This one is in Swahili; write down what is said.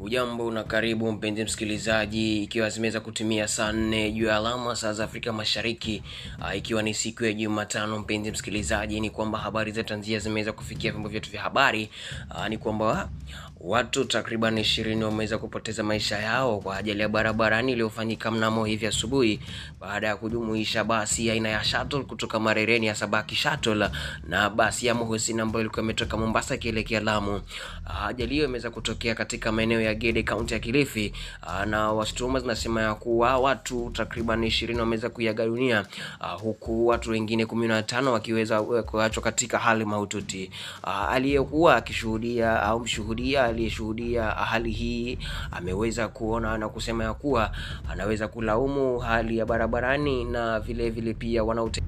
Ujambo na karibu mpenzi msikilizaji, ikiwa zimeweza kutimia saa nne juu ya alama saa za Afrika Mashariki, uh, ikiwa ni siku ya Jumatano. Mpenzi msikilizaji, ni kwamba habari za tanzia zimeweza kufikia vyombo vyetu vya habari. Uh, ni kwamba watu takriban ishirini wameweza kupoteza maisha yao kwa ajali ya barabarani iliyofanyika mnamo hivi asubuhi baada ya kujumuisha basi aina ya shuttle kutoka Marereni ya Sabaki Shuttle na basi ya Muhusini ambayo ilikuwa imetoka Mombasa ikielekea Lamu. Ajali hiyo imeweza kutokea katika maeneo ya Gede kaunti ya Kilifi. Na washtuma zinasema ya kuwa watu takriban ishirini wameweza kuiaga dunia huku watu wengine kumi na tano wakiweza kuachwa katika hali mahututi. Aliyekuwa akishuhudia au mshuhudia aliyeshuhudia hali hii ameweza kuona na kusema ya kuwa anaweza kulaumu hali ya barabarani na vile vile pia wanaote